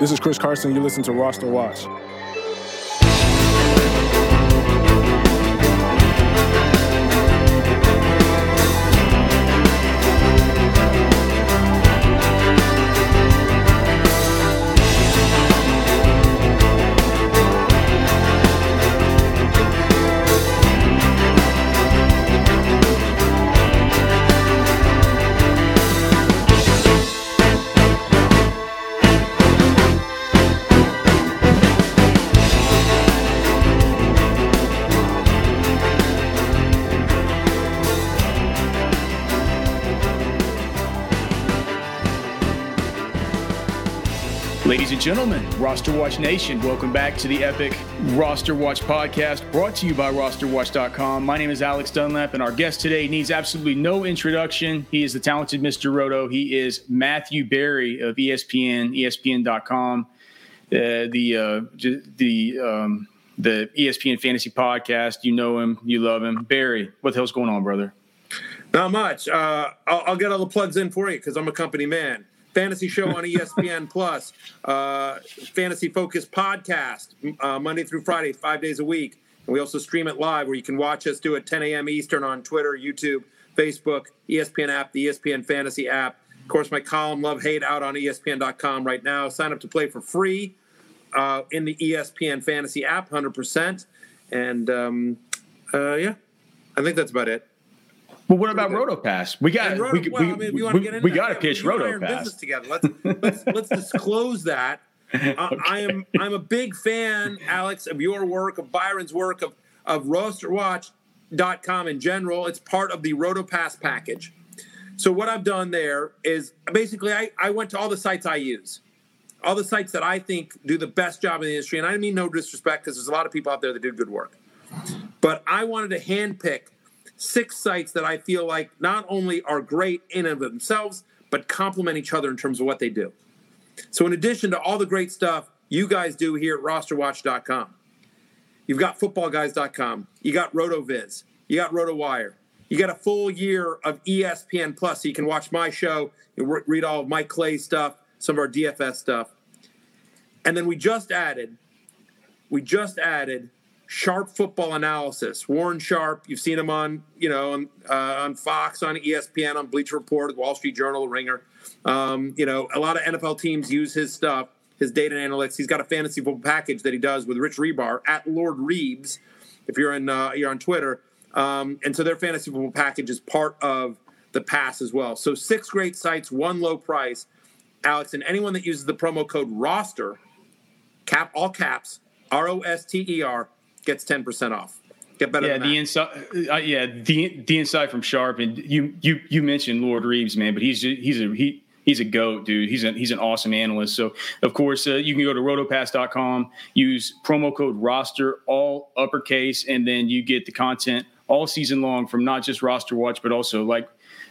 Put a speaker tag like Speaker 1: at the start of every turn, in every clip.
Speaker 1: This is Chris Carson. You listen to Roster Watch.
Speaker 2: Ladies and gentlemen, Roster Watch Nation, welcome back to the epic Roster Watch podcast brought to you by rosterwatch.com. My name is Alex Dunlap, and our guest today needs absolutely no introduction. He is the talented Mr. Roto. He is Matthew Berry of ESPN, ESPN.com, uh, the uh, the um, the ESPN Fantasy Podcast. You know him, you love him. Berry, what the hell's going on, brother?
Speaker 3: Not much. Uh, I'll, I'll, get all the plugs in for you because I'm a company man fantasy show on ESPN Plus, uh, fantasy focused podcast uh, Monday through Friday, five days a week. And we also stream it live where you can watch us do it 10 a.m. Eastern on Twitter, YouTube, Facebook, ESPN app, the ESPN Fantasy app. Of course, my column Love Hate out on ESPN.com right now. Sign up to play for free uh, in the ESPN Fantasy app, 100%. And um, uh, yeah, I think that's about it.
Speaker 2: Well, what about RotoPass? We got Roto, we, well, we, I mean, we, we, we got to pitch RotoPass
Speaker 3: together. Let's let's let's disclose that. Uh, okay. I am I'm a big fan, Alex, of your work, of Byron's work, of of RosterWatch.com in general. It's part of the RotoPass package. So what I've done there is basically I, I went to all the sites I use, all the sites that I think do the best job in the industry, and I mean no disrespect because there's a lot of people out there that do good work, but I wanted to handpick six sites that I feel like not only are great in and of themselves, but complement each other in terms of what they do. So, in addition to all the great stuff you guys do here at rosterwatch.com, you've got footballguys.com, you got RotoViz, you got RotoWire, you got a full year of ESPN Plus, so you can watch my show, you read all of Mike Clay stuff, some of our DFS stuff. And then we just added, we just added sharp football analysis. Warren Sharp, you've seen him on, you know, on, uh, on Fox, on ESPN, on Bleacher Report, Wall Street Journal, Ringer. Um, you know, a lot of NFL teams use his stuff, his data analytics. He's got a fantasy football package that he does with Rich Hribar at Lord Reebs, if you're in uh, you're on Twitter. Um, and so their fantasy football package is part of the pass as well. So six great sites, one low price. Alex, and anyone that uses the promo code roster, cap all caps, R O S T E R, gets 10% off. Get better
Speaker 2: yeah, the inside, uh, yeah, the the inside from Sharp, and you you you mentioned Lord Reebs, man, but he's he's a he he's a goat, dude. He's a, he's an awesome analyst. So, of course, uh, you can go to rotopass.com, use promo code roster, all uppercase, and then you get the content all season long from not just roster watch, but also like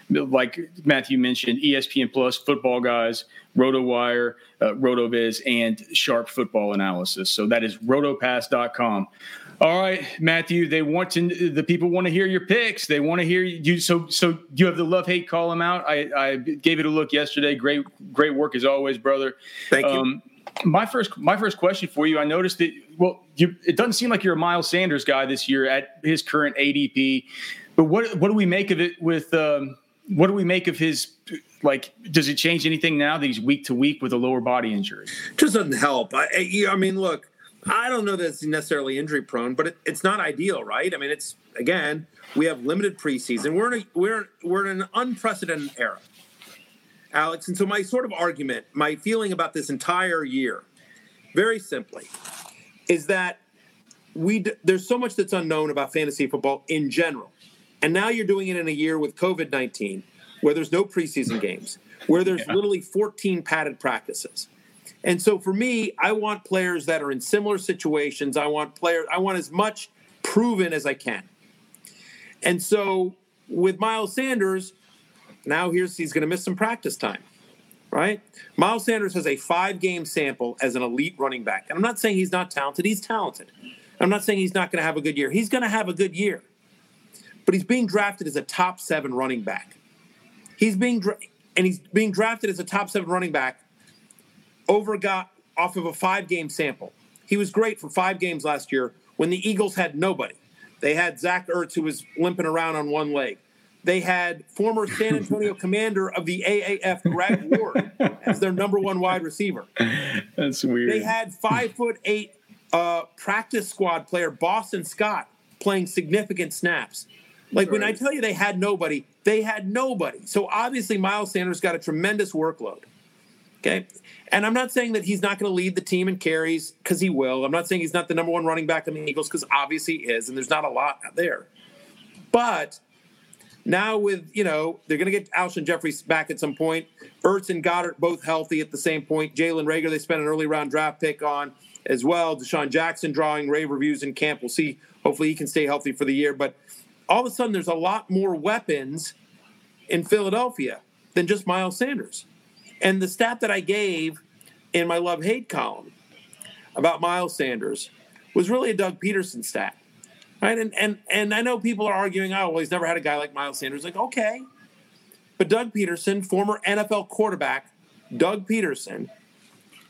Speaker 2: like Matthew mentioned, ESPN Plus, Football Guys, RotoWire, uh, RotoViz, and Sharp Football Analysis. So that is rotopass.com. All right, Matthew. They want to. The people want to hear your picks. They want to hear you. So, so you have the love hate column out. I, I gave it a look yesterday. Great, great work as always, brother.
Speaker 3: Thank you. Um,
Speaker 2: my first, my first question for you. I noticed that. Well, you, it doesn't seem like you're a Miles Sanders guy this year at his current ADP. But what what do we make of it with? Um, what do we make of his? Like, does it change anything now that he's week to week with a lower body injury?
Speaker 3: Just doesn't help. I, I mean, look I don't know that it's necessarily injury prone, but it, it's not ideal, right? I mean, it's again, we have limited preseason. We're in a, we're we're in an unprecedented era, Alex. And so my sort of argument, my feeling about this entire year, very simply, is that we there's so much that's unknown about fantasy football in general, and now you're doing it in a year with COVID nineteen, where there's no preseason games, where there's yeah. literally 14 padded practices and so for me, I want players that are in similar situations. I want players, I want as much proven as I can. And so with Miles Sanders, now here's he's going to miss some practice time, right? Miles Sanders has a five game sample as an elite running back. And I'm not saying he's not talented, he's talented. I'm not saying he's not going to have a good year. He's going to have a good year. But he's being drafted as a top seven running back. He's being, dra- and he's being drafted as a top seven running back over got off of a five game sample. He was great for five games last year when the Eagles had nobody. They had Zach Ertz, who was limping around on one leg. They had former San Antonio commander of the AAF, Greg Ward, as their number one wide receiver.
Speaker 2: That's weird.
Speaker 3: They had five foot eight uh, practice squad player Boston Scott playing significant snaps. Like when I tell you they had nobody, they had nobody. So obviously Miles Sanders got a tremendous workload. Okay. And I'm not saying that he's not going to lead the team in carries because he will. I'm not saying he's not the number one running back in the Eagles because obviously he is, and there's not a lot there. But now with, you know, they're going to get Alshon Jeffery back at some point. Ertz and Goedert both healthy at the same point. Jalen Reagor, they spent an early round draft pick on as well. DeSean Jackson drawing rave reviews in camp. We'll see. Hopefully he can stay healthy for the year. But all of a sudden there's a lot more weapons in Philadelphia than just Miles Sanders. And the stat that I gave in my love hate column about Miles Sanders was really a Doug Pederson stat. Right? And and and I know people are arguing, oh, well, he's never had a guy like Miles Sanders. Like, okay. But Doug Pederson, former NFL quarterback, Doug Pederson,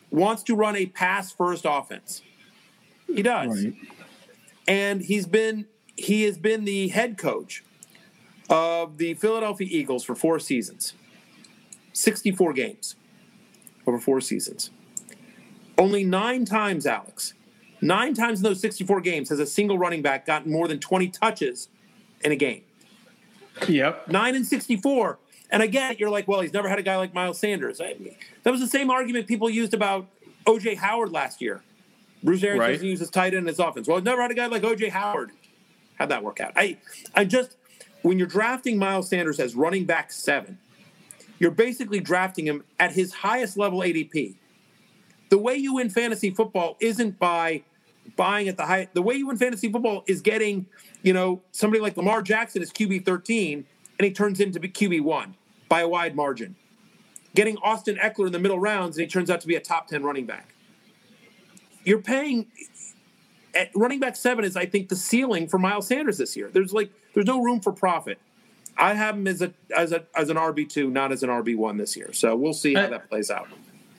Speaker 3: wants to run a pass first offense. He does. Right. And he's been he has been the head coach of the Philadelphia Eagles for four seasons, 64 games over four seasons. Only nine times, Alex, nine times in those 64 games has a single running back gotten more than 20 touches in a game.
Speaker 2: Yep.
Speaker 3: Nine and 64. And again, you're like, well, he's never had a guy like Miles Sanders. I mean, that was the same argument people used about OJ Howard last year. Bruce Arians right. doesn't use his tight end in his offense. Well, he's never had a guy like OJ Howard. How'd that work out? I, I just when you're drafting Miles Sanders as running back seven, you're basically drafting him at his highest level ADP. The way you win fantasy football isn't by buying at the high. The way you win fantasy football is getting, you know, somebody like Lamar Jackson is QB 13 and he turns into QB one by a wide margin. Getting Austin Ekeler in the middle rounds and he turns out to be a top 10 running back. You're paying at running back seven is, I think, the ceiling for Miles Sanders this year. There's like there's no room for profit. I have him as a as a as an RB two, not as an RB one this year. So we'll see how uh, that plays out.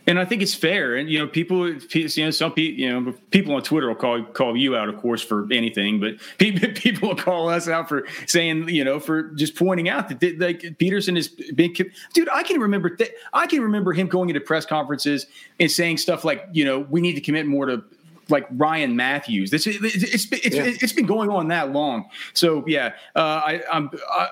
Speaker 2: And I think it's fair. And you know, people, you know, some people, you know, people on Twitter will call call you out, of course, for anything. But people, will call us out for saying, you know, for just pointing out that like Pederson has been, dude. I can remember that. I can remember him going into press conferences and saying stuff like, you know, we need to commit more to like Ryan Mathews. This it's it's, it's, yeah. it's been going on that long. So yeah, uh, I, I'm I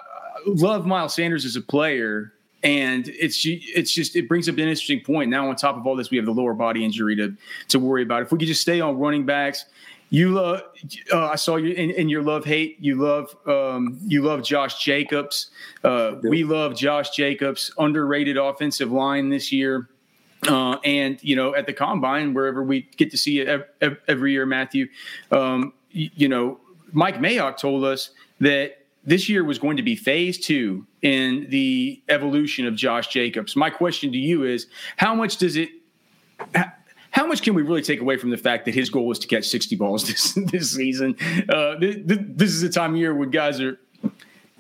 Speaker 2: love Miles Sanders as a player. And it's it's just it brings up an interesting point. Now on top of all this, we have the lower body injury to to worry about. If we could just stay on running backs, you love. Uh, I saw you in, in, your love hate. You love. Um, you love Josh Jacobs. Uh, we love Josh Jacobs. Underrated offensive line this year. Uh, and you know, at the combine, wherever we get to see it every year, Matthew, um, you know, Mike Mayock told us that this year was going to be phase two in the evolution of Josh Jacobs. My question to you is, how much does it? How much can we really take away from the fact that his goal was to catch 60 balls this this season? Uh, this is a time of year when guys are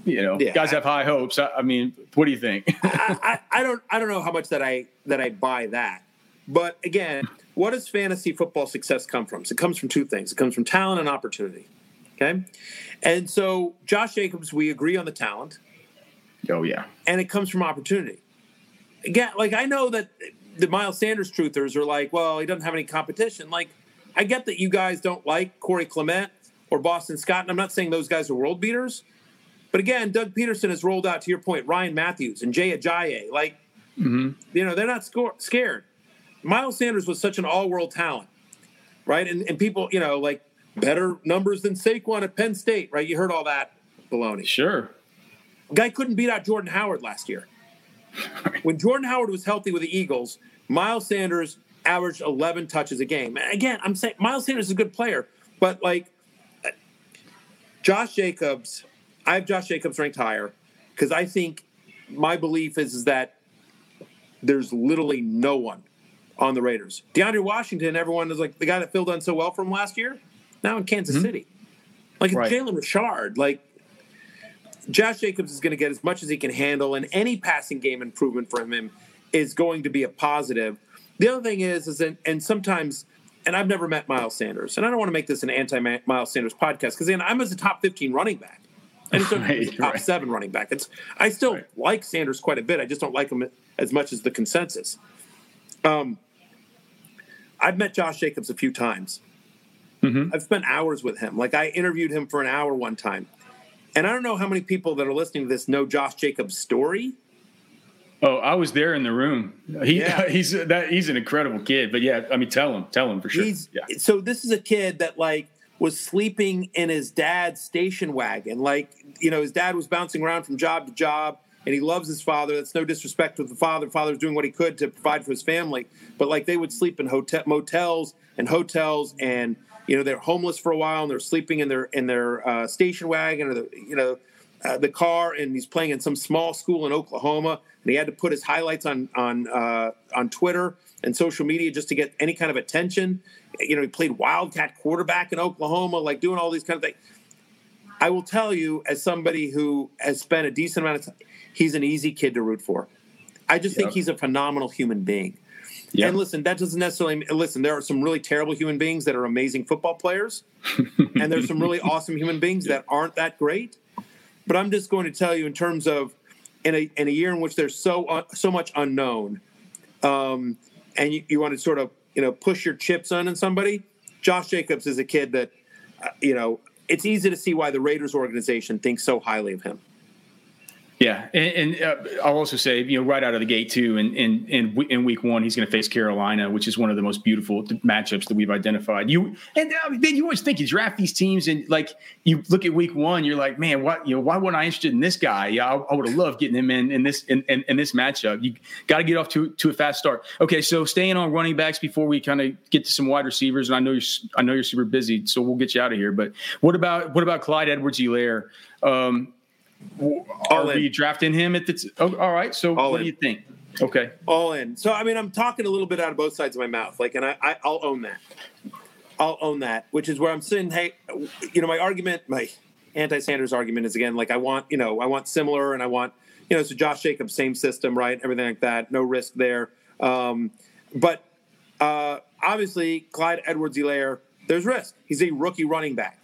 Speaker 2: you know, yeah, guys have high hopes. I, I, mean, what do you think?
Speaker 3: I, I, I, don't I don't know how much that I that I buy that. But again, what does fantasy football success come from? So it comes from two things. It comes from talent and opportunity. Okay. And so Josh Jacobs, we agree on the talent.
Speaker 2: Oh yeah.
Speaker 3: And it comes from opportunity. Again, like I know that the Miles Sanders truthers are like, well, he doesn't have any competition. Like, I get that you guys don't like Corey Clement or Boston Scott, and I'm not saying those guys are world beaters. But again, Doug Pederson has rolled out to your point, Ryan Mathews and Jay Ajayi. Like, mm-hmm. you know, they're not score- scared. Miles Sanders was such an all-world talent, right? And and people, you know, like better numbers than Saquon at Penn State, right? You heard all that baloney.
Speaker 2: Sure.
Speaker 3: Guy couldn't beat out Jordan Howard last year. when Jordan Howard was healthy with the Eagles, Miles Sanders averaged 11 touches a game. And again, I'm saying Miles Sanders is a good player, but like Josh Jacobs I have Josh Jacobs ranked higher because I think my belief is, is that there's literally no one on the Raiders. DeAndre Washington, everyone is like the guy that filled in so well from last year, now in Kansas mm-hmm. City. Like right. Jalen Richard, like Josh Jacobs is going to get as much as he can handle, and any passing game improvement from him is going to be a positive. The other thing is, is that, and sometimes, and I've never met Miles Sanders, and I don't want to make this an anti Miles Sanders podcast because again, I'm as a top 15 running back, and it's right, a top right. seven running back. It's I still right. like Sanders quite a bit. I just don't like him as much as the consensus. Um, I've met Josh Jacobs a few times. Mm-hmm. I've spent hours with him. Like I interviewed him for an hour one time. And I don't know how many people that are listening to this know Josh Jacobs' story.
Speaker 2: Oh, I was there in the room. He yeah. he's that he's an incredible kid. But yeah, I mean, tell him, tell him for sure.
Speaker 3: He's,
Speaker 2: yeah.
Speaker 3: So this is a kid that like was sleeping in his dad's station wagon. Like you know, his dad was bouncing around from job to job, and he loves his father. That's no disrespect to the father. Father's doing what he could to provide for his family. But like they would sleep in hotel motels and hotels and you know they're homeless for a while and they're sleeping in their in their uh, station wagon or the you know uh, the car and he's playing in some small school in Oklahoma and he had to put his highlights on on uh, on Twitter and social media just to get any kind of attention. You know, he played wildcat quarterback in Oklahoma, like doing all these kind of things. I will tell you, as somebody who has spent a decent amount of time, he's an easy kid to root for. I just yep. think he's a phenomenal human being. And listen, that doesn't necessarily listen. There are some really terrible human beings that are amazing football players, and there's some really awesome human beings that aren't that great. But I'm just going to tell you, in terms of in a in a year in which there's so uh, so much unknown, um, and you, you want to sort of you know push your chips on in somebody. Josh Jacobs is a kid that uh, you know it's easy to see why the Raiders organization thinks so highly of him.
Speaker 2: Yeah, and, and uh, I'll also say, you know, right out of the gate too, in in in, in week one, he's going to face Carolina, which is one of the most beautiful matchups that we've identified. You and uh, then you always think you draft these teams, and like you look at week one, you're like, man, what you know, why wasn't I interested in this guy? Yeah, I, I would have loved getting him in in this in, in, in this matchup. You got to get off to to a fast start. Okay, so staying on running backs before we kind of get to some wide receivers, and I know you're I know you're super busy, so we'll get you out of here. But what about what about Clyde Edwards-Helaire? Um, are we drafting him at the? T- oh, all right. So all what in. do you think? Okay.
Speaker 3: All in. So I mean, I'm talking a little bit out of both sides of my mouth. Like, and I, I I'll own that. I'll own that. Which is where I'm saying, hey, you know, my argument, my anti-Sanders argument is again like I want, you know, I want similar, and I want, you know, so Josh Jacobs, same system, right? Everything like that, no risk there. Um, but uh, obviously, Clyde Edwards-Helaire, there's risk. He's a rookie running back,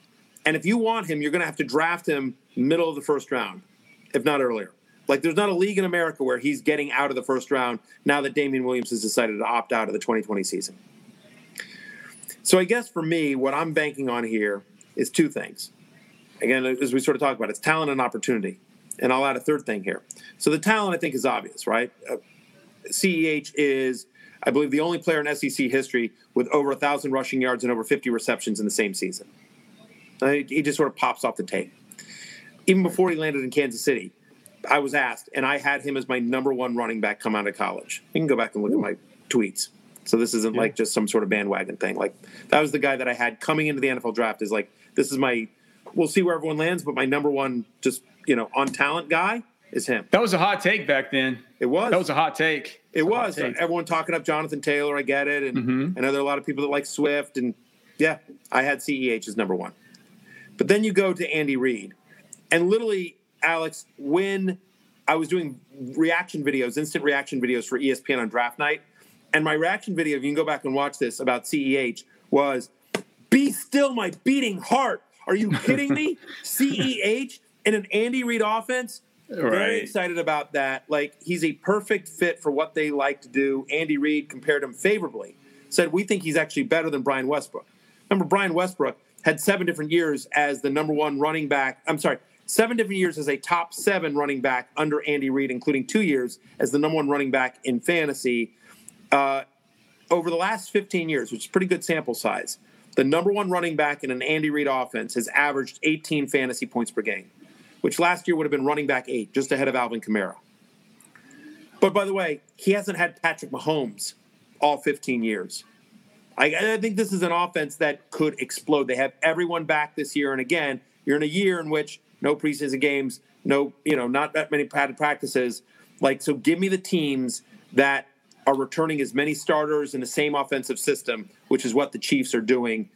Speaker 3: and if you want him, you're going to have to draft him middle of the first round, if not earlier. Like, there's not a league in America where he's getting out of the first round now that Damien Williams has decided to opt out of the 2020 season. So, I guess for me, what I'm banking on here is two things. Again, as we sort of talk about, it's talent and opportunity. And I'll add a third thing here. So, the talent I think is obvious, right? Uh, CEH is, I believe, the only player in SEC history with over 1,000 rushing yards and over 50 receptions in the same season. Uh, he just sort of pops off the tape even before he landed in Kansas City, I was asked, and I had him as my number one running back come out of college. You can go back and look Ooh. at my tweets. So this isn't yeah. like just some sort of bandwagon thing. Like that was the guy that I had coming into the NFL draft. Is like this is my. We'll see where everyone lands, but my number one, just you know, on talent guy is him.
Speaker 2: That was a hot take back then.
Speaker 3: It was.
Speaker 2: That was a hot take.
Speaker 3: It, was. Take. Everyone talking up Jonathan Taylor. I get it, and mm-hmm. I know there are a lot of people that like Swift, and yeah, I had Ceh as number one. But then you go to Andy Reid, and literally, Alex, when I was doing reaction videos, instant reaction videos for ESPN on draft night, and my reaction video, if you can go back and watch this about CEH, was Be still my beating heart. Are you kidding me? CEH in an Andy Reid offense? Right. Very excited about that. Like, he's a perfect fit for what they like to do. Andy Reid compared him favorably, said, We think he's actually better than Brian Westbrook. Remember, Brian Westbrook had seven different years as the number one running back. I'm sorry, seven different years as a top seven running back under Andy Reid, including two years as the number one running back in fantasy. Uh, over the last 15 years, which is pretty good sample size, the number one running back in an Andy Reid offense has averaged 18 fantasy points per game, which last year would have been running back eight, just ahead of Alvin Kamara. But by the way, he hasn't had Patrick Mahomes all 15 years. I, I think this is an offense that could explode. They have everyone back this year, and again, you're in a year in which no preseason games, no, you know, not that many padded practices. Like, so give me the teams that are returning as many starters in the same offensive system, which is what the Chiefs are doing.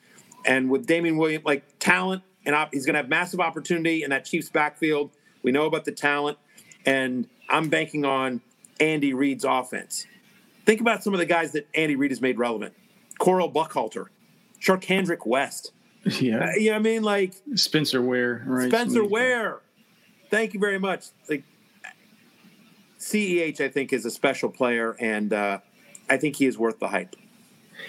Speaker 3: And with Damien Williams, like talent, and op- he's going to have massive opportunity in that Chiefs backfield. We know about the talent, and I'm banking on Andy Reid's offense. Think about some of the guys that Andy Reid has made relevant. Correll Buckhalter, Charcandrick West.
Speaker 2: Yeah.
Speaker 3: Uh, you know what I mean? Like
Speaker 2: Spencer Ware, right?
Speaker 3: Spencer Ware. Thank you very much. Like CEH, I think, is a special player, and uh, I think he is worth the hype.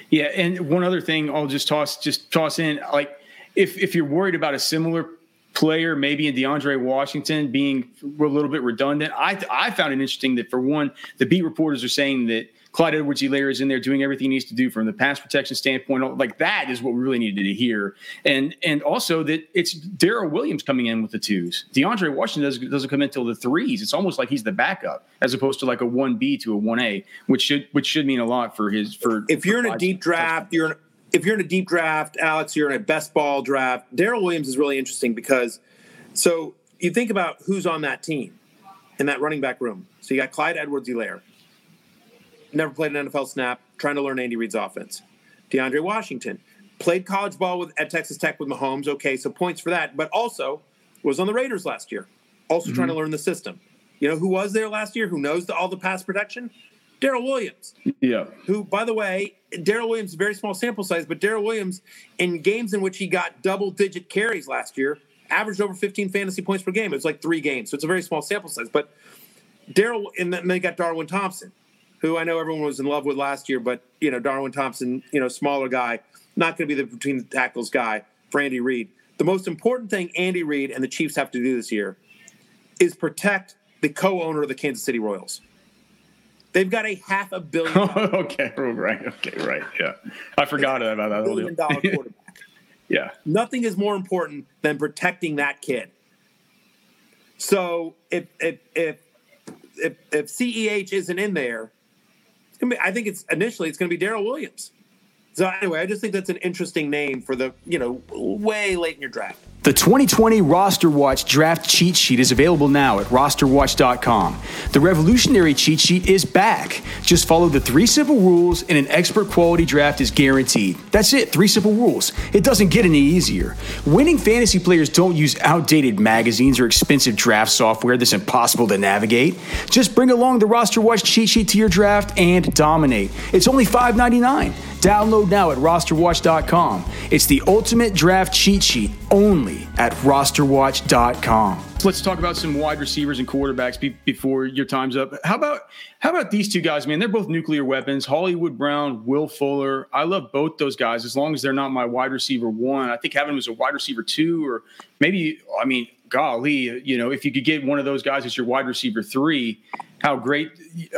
Speaker 2: Yeah, and one other thing I'll just toss just toss in like if if you're worried about a similar player, maybe in DeAndre Washington being a little bit redundant, I I found it interesting that for one, the beat reporters are saying that Clyde Edwards Helaire is in there doing everything he needs to do from the pass protection standpoint. Like that is what we really needed to hear. And and also that it's Darrel Williams coming in with the twos. DeAndre Washington doesn't, doesn't come in until the threes. It's almost like he's the backup as opposed to like a one B to a one A, which should which should mean a lot for his for
Speaker 3: if you're
Speaker 2: for
Speaker 3: in a deep draft, you're in, if you're in a deep draft, Alex, you're in a best ball draft. Darrel Williams is really interesting because so you think about who's on that team in that running back room. So you got Clyde Edwards Helaire never played an NFL snap, trying to learn Andy Reid's offense. DeAndre Washington played college ball with at Texas Tech with Mahomes. Okay, so points for that, but also was on the Raiders last year, also mm-hmm. trying to learn the system. You know who was there last year? Who knows the, all the pass protection? Darrel Williams.
Speaker 2: Yeah.
Speaker 3: Who, by the way, Darrel Williams, very small sample size, but Darrel Williams, in games in which he got double digit carries last year, averaged over 15 fantasy points per game. It was like three games. So it's a very small sample size. But Darrel, and then they got Darwin Thompson who I know everyone was in love with last year, but you know Darwin Thompson, you know, smaller guy, not going to be the between the tackles guy for Andy Reid. The most important thing Andy Reid and the Chiefs have to do this year is protect the co-owner of the Kansas City Royals. They've got a half a billion.
Speaker 2: okay, right. Okay, right. Yeah, I forgot about that.
Speaker 3: Billion dollar quarterback.
Speaker 2: yeah.
Speaker 3: Nothing is more important than protecting that kid. So if if if if, if CEH isn't in there, be, I think it's initially it's going to be Darrel Williams. So anyway, I just think that's an interesting name for the you know way late in your draft.
Speaker 4: The 2020 Roster Watch Draft Cheat Sheet is available now at rosterwatch.com. The revolutionary cheat sheet is back. Just follow the three simple rules, and an expert quality draft is guaranteed. That's it, three simple rules. It doesn't get any easier. Winning fantasy players don't use outdated magazines or expensive draft software that's impossible to navigate. Just bring along the Roster Watch cheat sheet to your draft and dominate. It's only $5.99. Download now at rosterwatch.com. It's the ultimate draft cheat sheet only at rosterwatch.com.
Speaker 2: Let's talk about some wide receivers and quarterbacks be- before your time's up. How about how about these two guys, man? They're both nuclear weapons. Hollywood Brown, Will Fuller. I love both those guys as long as they're not my wide receiver one. I think having was a wide receiver two, or maybe I mean, golly, you know, if you could get one of those guys as your wide receiver three, how great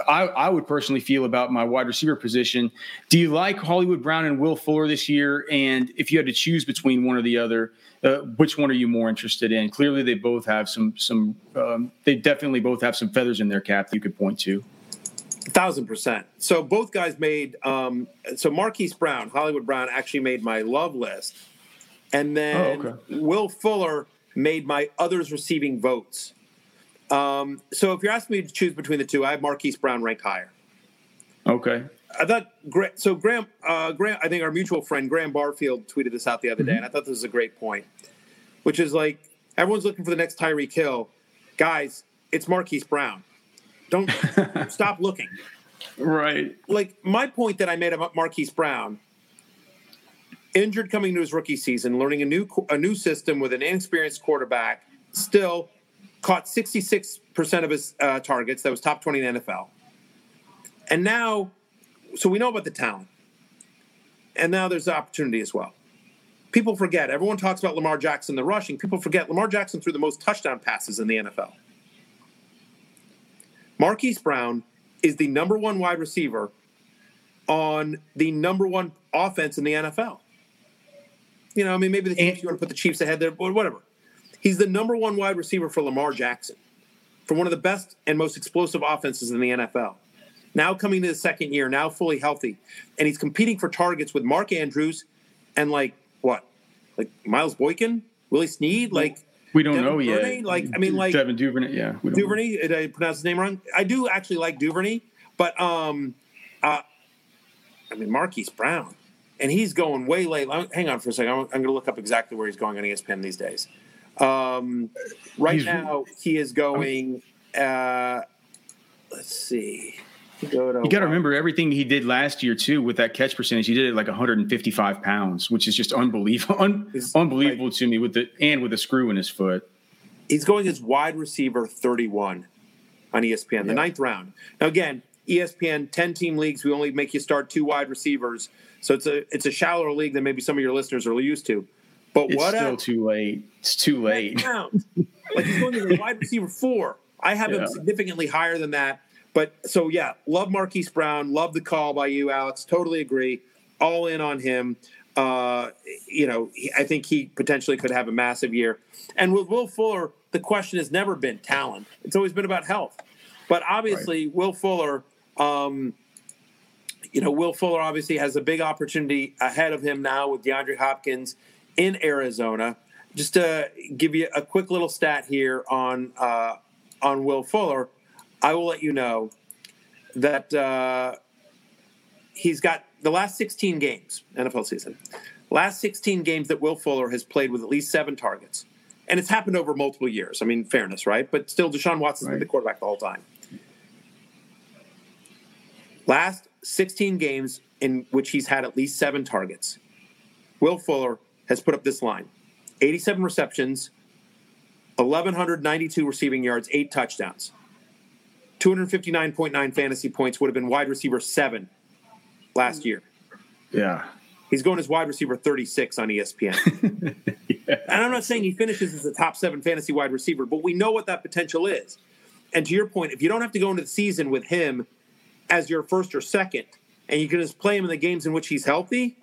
Speaker 2: I, I, would personally feel about my wide receiver position. Do you like Hollywood Brown and Will Fuller this year? And if you had to choose between one or the other, uh, which one are you more interested in? Clearly, they both have some some. Um, they definitely both have some feathers in their cap that you could point to.
Speaker 3: Thousand percent. So both guys made. Um, so Marquise Brown, Hollywood Brown, actually made my love list, and then oh, okay. Will Fuller made my others receiving votes. Um, so if you're asking me to choose between the two, I have Marquise Brown ranked higher.
Speaker 2: Okay.
Speaker 3: I thought so. Graham, uh, Graham, I think our mutual friend Graham Barfield tweeted this out the other day, mm-hmm. and I thought this was a great point, which is like everyone's looking for the next Tyreek Hill, guys. It's Marquise Brown. Don't stop looking.
Speaker 2: Right.
Speaker 3: Like my point that I made about Marquise Brown, injured coming into his rookie season, learning a new a new system with an inexperienced quarterback, still caught 66% of his uh, targets. That was top 20 in the NFL. And now, so we know about the talent. And now there's the opportunity as well. People forget, everyone talks about Lamar Jackson, the rushing. People forget Lamar Jackson threw the most touchdown passes in the NFL. Marquise Brown is the number one wide receiver on the number one offense in the NFL. You know, I mean, maybe the Chiefs, you want to put the Chiefs ahead there, but whatever. He's the number one wide receiver for Lamar Jackson, for one of the best and most explosive offenses in the NFL. Now coming to the second year, now fully healthy, and he's competing for targets with Mark Andrews and like what, like Miles Boykin, Willie Snead, like
Speaker 2: we don't Devin know Duvernay?
Speaker 3: yet. Like I mean, like
Speaker 2: Devin Duvernay, yeah,
Speaker 3: Duvernay. Know. Did I pronounce his name wrong? I do actually like Duvernay, but um, uh, I mean Marquise Brown, and he's going way late. Hang on for a second. I'm, I'm going to look up exactly where he's going on ESPN these days. Um, right He's, now, he is going. Uh, let's see.
Speaker 2: Go you got to remember everything he did last year too with that catch percentage. He did it like 155 pounds, which is just unbelievable, un- unbelievable like, to me with the and with a screw in his foot.
Speaker 3: He's going as wide receiver 31 on ESPN, yeah. the ninth round. Now again, ESPN 10 team leagues, we only make you start two wide receivers, so it's a it's a shallower league than maybe some of your listeners are used to. But
Speaker 2: it's
Speaker 3: what
Speaker 2: still too late. It's too late.
Speaker 3: like he's going to the wide receiver four. I have yeah. him significantly higher than that. But so yeah, love Marquise Brown. Love the call by you, Alex. Totally agree. All in on him. Uh, you know, I think he potentially could have a massive year. And with Will Fuller, the question has never been talent. It's always been about health. But obviously, right. Will Fuller, um, you know, Will Fuller obviously has a big opportunity ahead of him now with DeAndre Hopkins in Arizona. Just to give you a quick little stat here on uh, on Will Fuller, I will let you know that uh, he's got the last 16 games NFL season. Last 16 games that Will Fuller has played with at least seven targets, and it's happened over multiple years. I mean, fairness, right? But still, Deshaun Watson's right. been the quarterback the whole time. Last 16 games in which he's had at least seven targets, Will Fuller has put up this line 87 receptions, 1,192 receiving yards, eight touchdowns. 259.9 fantasy points would have been wide receiver seven last year.
Speaker 2: Yeah.
Speaker 3: He's going as wide receiver 36 on ESPN. yeah. And I'm not saying he finishes as a top seven fantasy wide receiver, but we know what that potential is. And to your point, if you don't have to go into the season with him as your first or second, and you can just play him in the games in which he's healthy,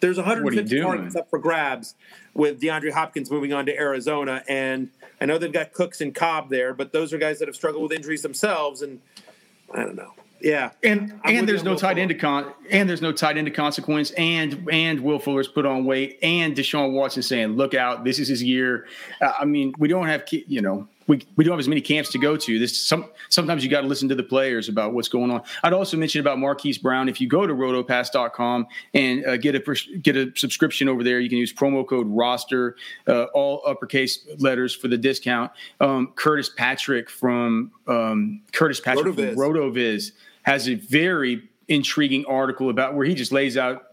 Speaker 3: there's 150 targets up for grabs with DeAndre Hopkins moving on to Arizona, and I know they've got Cooks and Cobb there, but those are guys that have struggled with injuries themselves, and I don't know. Yeah,
Speaker 2: and I'm and there's no tight end to con and there's no tight end to consequence, and and Will Fuller's put on weight, and Deshaun Watson saying, "Look out, this is his year." Uh, I mean, we don't have you know we, we don't have as many camps to go to. This some sometimes you got to listen to the players about what's going on. I'd also mention about Marquise Brown. If you go to rotopass.com and uh, get a get a subscription over there, you can use promo code roster, uh, all uppercase letters for the discount. Um, Curtis Patrick from um, Curtis Patrick Rotoviz. from Rotoviz has a very intriguing article about where he just lays out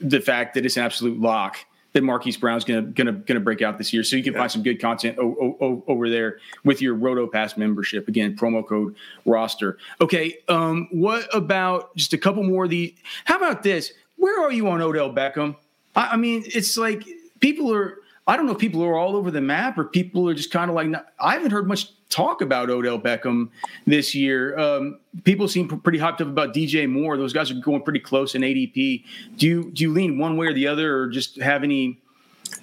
Speaker 2: the fact that it's an absolute lock that Marquise Brown's gonna gonna gonna break out this year. So you can yeah. find some good content o- o- over there with your Roto Pass membership. Again, promo code roster. Okay, um, what about just a couple more of the? How about this? Where are you on Odell Beckham? I, I mean, it's like people are. I don't know if people are all over the map or people are just kind of like. I haven't heard much talk about Odell Beckham this year. Um, people seem pretty hyped up about DJ Moore. Those guys are going pretty close in ADP. Do you do you lean one way or the other, or just have any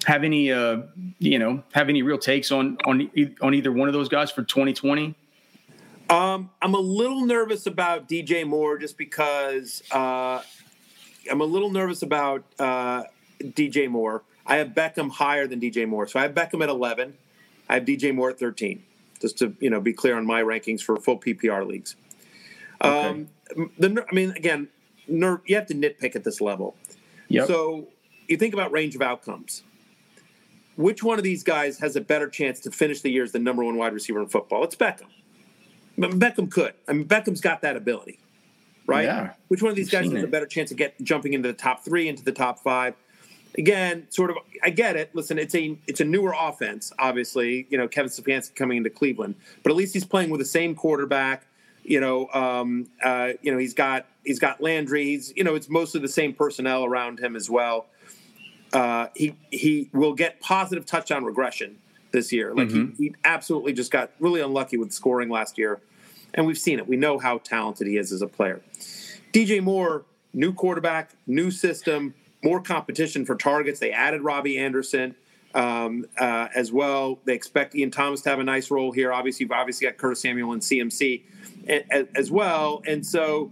Speaker 2: have any uh, you know have any real takes on on on either one of those guys for 2020?
Speaker 3: Um, I'm a little nervous about DJ Moore just because uh, I'm a little nervous about uh, DJ Moore. I have Beckham higher than DJ Moore, so I have Beckham at 11. I have DJ Moore at 13 just to you know be clear on my rankings for full PPR leagues. Okay. Um, the, I mean, again, you have to nitpick at this level. Yep. So you think about range of outcomes. Which one of these guys has a better chance to finish the year as the number one wide receiver in football? It's Beckham. Beckham could. I mean, Beckham's got that ability, right? Yeah. Which one of these guys has it. a better chance of get jumping into the top three, into the top five? Again, sort of, I get it. Listen, it's a it's a newer offense, obviously. You know, Kevin Stefanski coming into Cleveland, but at least he's playing with the same quarterback. You know, um, uh, you know, he's got he's got Landry. He's you know, it's mostly the same personnel around him as well. Uh, he he will get positive touchdown regression this year. Like mm-hmm. he, he absolutely just got really unlucky with scoring last year, and we've seen it. We know how talented he is as a player. DJ Moore, new quarterback, new system more competition for targets. They added Robby Anderson um, uh, as well. They expect Ian Thomas to have a nice role here. Obviously, you've obviously got Curtis Samuel and CMC as well. And so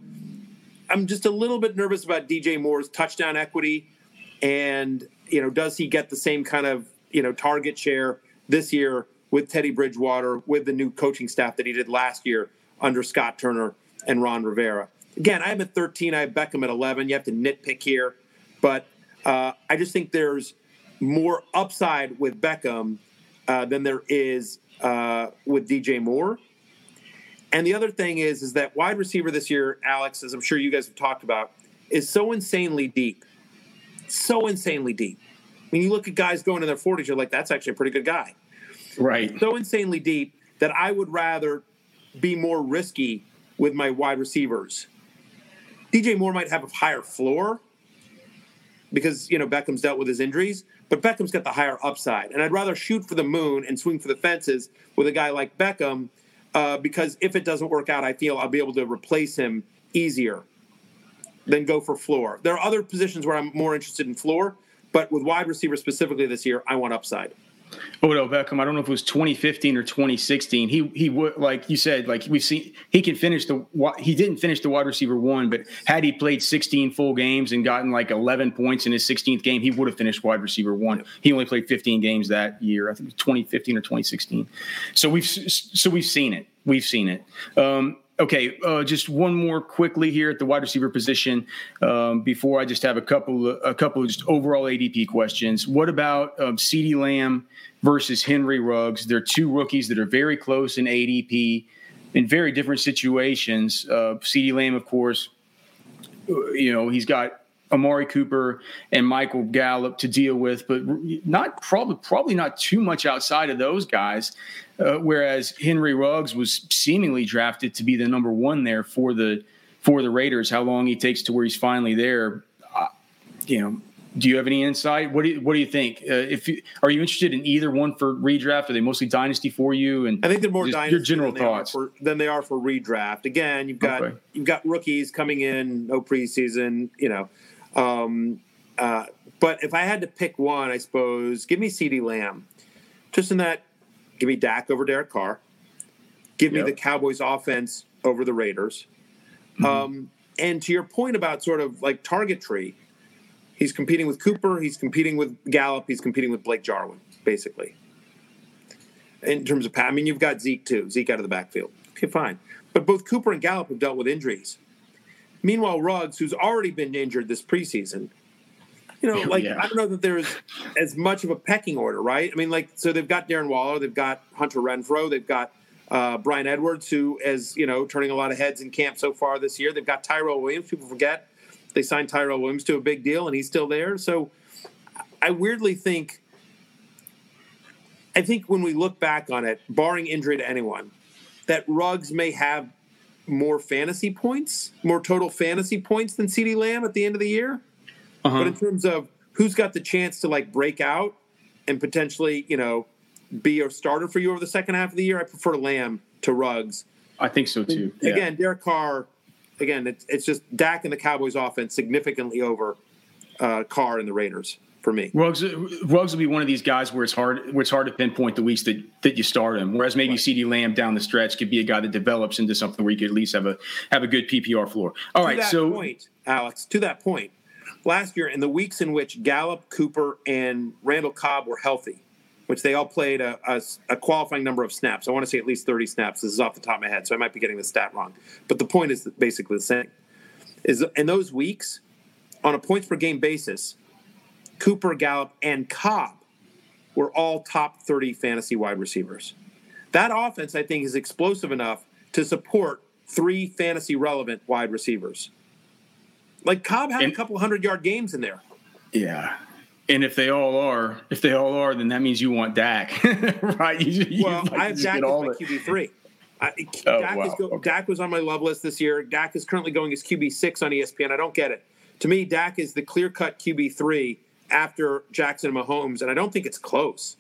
Speaker 3: I'm just a little bit nervous about DJ Moore's touchdown equity. And, you know, does he get the same kind of, you know, target share this year with Teddy Bridgewater, with the new coaching staff that he did last year under Scott Turner and Ron Rivera? Again, I have at 13. I have Beckham at 11. You have to nitpick here. But uh, I just think there's more upside with Beckham uh, than there is uh, with DJ Moore. And the other thing is, is that wide receiver this year, Alex, as I'm sure you guys have talked about, is so insanely deep, so insanely deep. When you look at guys going in their 40s, you're like, that's actually a pretty good guy.
Speaker 2: Right.
Speaker 3: So insanely deep that I would rather be more risky with my wide receivers. DJ Moore might have a higher floor because you know Beckham's dealt with his injuries, but Beckham's got the higher upside, and I'd rather shoot for the moon and swing for the fences with a guy like Beckham uh, because if it doesn't work out, I feel I'll be able to replace him easier than go for floor. There are other positions where I'm more interested in floor, but with wide receiver specifically this year, I want upside.
Speaker 2: Odell Beckham. I don't know if it was 2015 or 2016. He he would like you said, like we've seen, he can finish the. He didn't finish the wide receiver one, but had he played 16 full games and gotten like 11 points in his 16th game, he would have finished wide receiver one. He only played 15 games that year. I think 2015 or 2016. So we've so we've seen it. We've seen it. Um, okay, uh, just one more quickly here at the wide receiver position um, before I just have a couple a couple of just overall ADP questions. What about um, CeeDee Lamb versus Henry Ruggs? They're two rookies that are very close in ADP in very different situations. Uh, CeeDee Lamb, of course, uh, you know he's got Amari Cooper and Michael Gallup to deal with, but not probably probably not too much outside of those guys. Uh, whereas Henry Ruggs was seemingly drafted to be the number one there for the for the Raiders. How long he takes to where he's finally there, uh, you know. Do you have any insight? What do you, what do you think? Uh, if you, are you interested in either one for redraft? Are they mostly dynasty for you? And
Speaker 3: I think they're more dynasty.
Speaker 2: Your general
Speaker 3: than
Speaker 2: thoughts
Speaker 3: for, than they are for redraft. Again, you've got
Speaker 2: Okay.
Speaker 3: you've got rookies coming in, no preseason. You know, um, uh, but if I had to pick one, I suppose give me CeeDee Lamb. Just in that, give me Dak over Derek Carr. Give
Speaker 2: Yep.
Speaker 3: me the Cowboys offense over the Raiders.
Speaker 2: Mm-hmm.
Speaker 3: Um, and to your point about sort of like target tree, he's competing with Cooper, he's competing with Gallup, he's competing with Blake Jarwin, basically. In terms of, I mean, you've got Zeke too, Zeke out of the backfield. Okay, fine. But both Cooper and Gallup have dealt with injuries. Meanwhile, Ruggs, who's already been injured this preseason, you know, like
Speaker 2: Yeah.
Speaker 3: I don't know that there's as much of a pecking order, right? I mean, like, so they've got Darren Waller, they've got Hunter Renfrow, they've got uh, Bryan Edwards, who is you know turning a lot of heads in camp so far this year. They've got Tyrell Williams. People forget they signed Tyrell Williams to a big deal, and he's still there. So I weirdly think, I think when we look back on it, barring injury to anyone, that Ruggs may have more fantasy points, more total fantasy points than CeeDee Lamb at the end of the year.
Speaker 2: Uh-huh.
Speaker 3: But in terms of who's got the chance to like break out and potentially, you know, be a starter for you over the second half of the year, I prefer Lamb to Ruggs.
Speaker 2: I think so too. Yeah.
Speaker 3: Again, Derek Carr. Again, it's it's just Dak and the Cowboys offense significantly over uh, Carr and the Raiders for me.
Speaker 2: Ruggs, Ruggs will be one of these guys where it's hard where it's hard to pinpoint the weeks that, that you start him. Whereas maybe CeeDee Lamb down the stretch could be a guy that develops into something where you could at least have a have a good PPR floor. All
Speaker 3: to
Speaker 2: right, so
Speaker 3: point, Alex, to that point, last year in the weeks in which Gallup, Cooper, and Randall Cobb were healthy, which they all played a, a, a qualifying number of snaps. I want to say at least 30 snaps. This is off the top of my head, so I might be getting the stat wrong. But the point is basically the same. Is in those weeks, on a points per game basis, Cooper, Gallup, and Cobb were all top 30 fantasy wide receivers. That offense, I think, is explosive enough to support three fantasy relevant wide receivers. Like Cobb had
Speaker 2: And-
Speaker 3: a couple hundred yard games in there.
Speaker 2: yeah. And if they all are, if they all are, then that means you want Dak, right? You, you
Speaker 3: Well,
Speaker 2: like
Speaker 3: I have Dak as my QB three. I,
Speaker 2: Oh,
Speaker 3: Dak,
Speaker 2: wow.
Speaker 3: is go,
Speaker 2: Okay.
Speaker 3: Dak was on my love list this year. Dak is currently going as QB six on ESPN. I don't get it. To me, Dak is the clear cut QB three after Jackson and Mahomes, and I don't think it's close.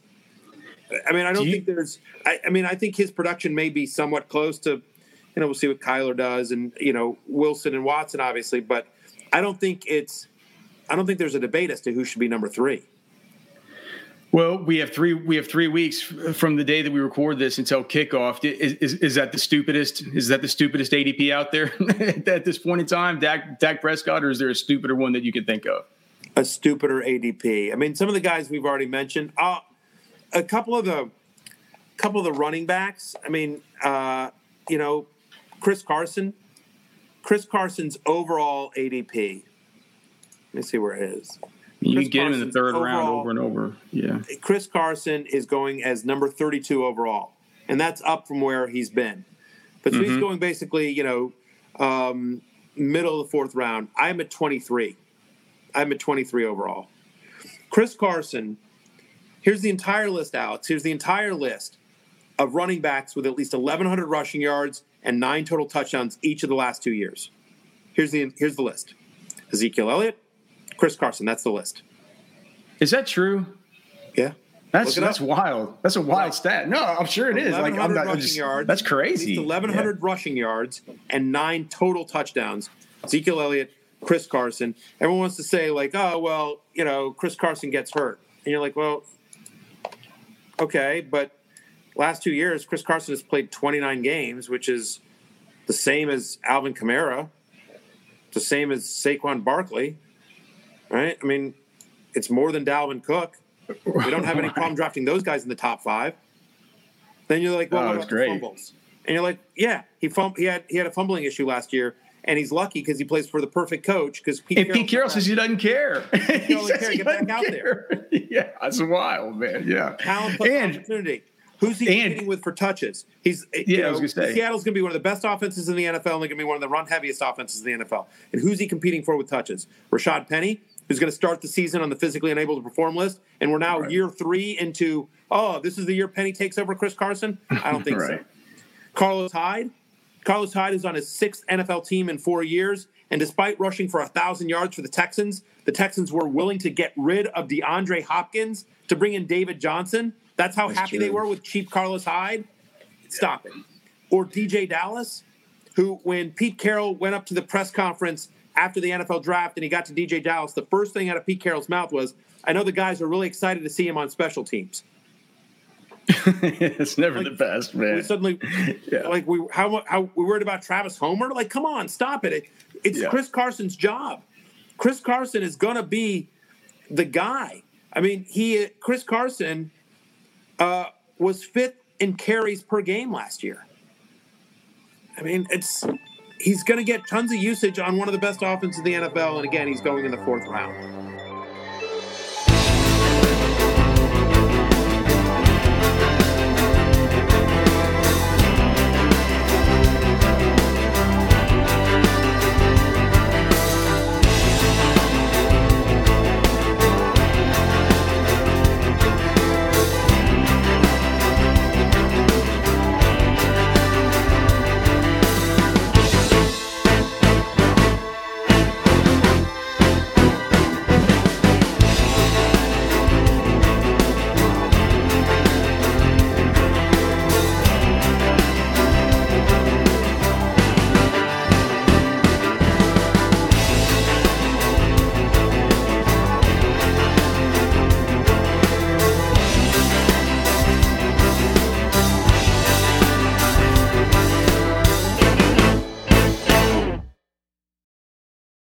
Speaker 3: I mean, I don't
Speaker 2: Do
Speaker 3: think there's. I, I mean, I think his production may be somewhat close to. You know, we'll see what Kyler does, and you know Wilson and Watson, obviously, but I don't think it's. I don't think there's a debate as to who should be number three.
Speaker 2: Well, we have three. We have three weeks from the day that we record this until kickoff. Is, is, is that the stupidest? Is that the stupidest ADP out there at this point in time? Dak, Dak Prescott, or is there a stupider one that you can think of?
Speaker 3: A stupider ADP. I mean, some of the guys we've already mentioned. Uh, a couple of the couple of the running backs. I mean, uh, you know, Chris Carson. Chris Carson's overall ADP. Let me see where it is.
Speaker 2: You
Speaker 3: Chris
Speaker 2: can get him in the
Speaker 3: Carson's
Speaker 2: third round over and over. Yeah.
Speaker 3: Chris Carson is going as number 32 overall, and that's up from where he's been. But so he's going basically, you know, um, middle of the fourth round. I'm at 23. I'm at 23 overall. Chris Carson, here's the entire list, Alex. Here's the entire list of running backs with at least 1,100 rushing yards and nine total touchdowns each of the last two years. Here's the here's the list: Ezekiel Elliott, Chris Carson. That's the list.
Speaker 2: Is that true?
Speaker 3: Yeah.
Speaker 2: That's that's
Speaker 3: up.
Speaker 2: wild. That's a wild stat. No, I'm sure it is. Like I'm
Speaker 3: 1,100
Speaker 2: not. I'm just-
Speaker 3: yards.
Speaker 2: that's crazy.
Speaker 3: least 1,100 rushing yards and nine total touchdowns. Ezekiel Elliott, Chris Carson. Everyone wants to say, like, oh, well, you know, Chris Carson gets hurt. And you're like, well, okay, but last two years, Chris Carson has played 29 games, which is the same as Alvin Kamara, the same as Saquon Barkley, right? I mean, it's more than Dalvin Cook. We don't have any problem drafting those guys in the top five. Then you're like, well,
Speaker 2: Oh,
Speaker 3: what about
Speaker 2: great.
Speaker 3: fumbles? And you're like, yeah, he fum- he had he had a fumbling issue last year, and he's lucky because he plays for the perfect coach. Because Pete,
Speaker 2: And Pete Carroll says he doesn't care. he
Speaker 3: doesn't
Speaker 2: says
Speaker 3: care.
Speaker 2: he
Speaker 3: Get back
Speaker 2: doesn't
Speaker 3: out
Speaker 2: care. yeah, that's wild, man. Yeah.
Speaker 3: talent plus
Speaker 2: And
Speaker 3: opportunity. Who's he
Speaker 2: and-
Speaker 3: competing with for touches? He's eh, you
Speaker 2: Yeah, I was gonna say.
Speaker 3: Seattle's going to be one of the best offenses in the NFL, and they're going to be one of the run heaviest offenses in the NFL. And who's he competing for with touches? Rashaad Penny, who's going to start the season on the physically unable to perform list, and we're now
Speaker 2: Right.
Speaker 3: year three into oh, this is the year Penny takes over Chris Carson. I don't think so. Carlos Hyde. Carlos Hyde is on his sixth NFL team in four years. And despite rushing for a thousand yards for the Texans, the Texans were willing to get rid of DeAndre Hopkins to bring in David Johnson. That's how
Speaker 2: That's
Speaker 3: happy they were with cheap Carlos Hyde. Stop it. Or DeeJay Dallas, who, when Pete Carroll went up to the press conference after the NFL draft and he got to DeeJay Dallas, the first thing out of Pete Carroll's mouth was, I know the guys are really excited to see him on special teams.
Speaker 2: it's never the best,
Speaker 3: we
Speaker 2: man.
Speaker 3: suddenly
Speaker 2: Yeah.
Speaker 3: like we how how we worried about Travis Homer? Like, come on, stop it! it it's
Speaker 2: Yeah.
Speaker 3: Chris Carson's job. Chris Carson is gonna be the guy. I mean, he Chris Carson uh, was fifth in carries per game last year. I mean, it's he's gonna get tons of usage on one of the best offenses in the NFL, and again, he's going in the fourth round.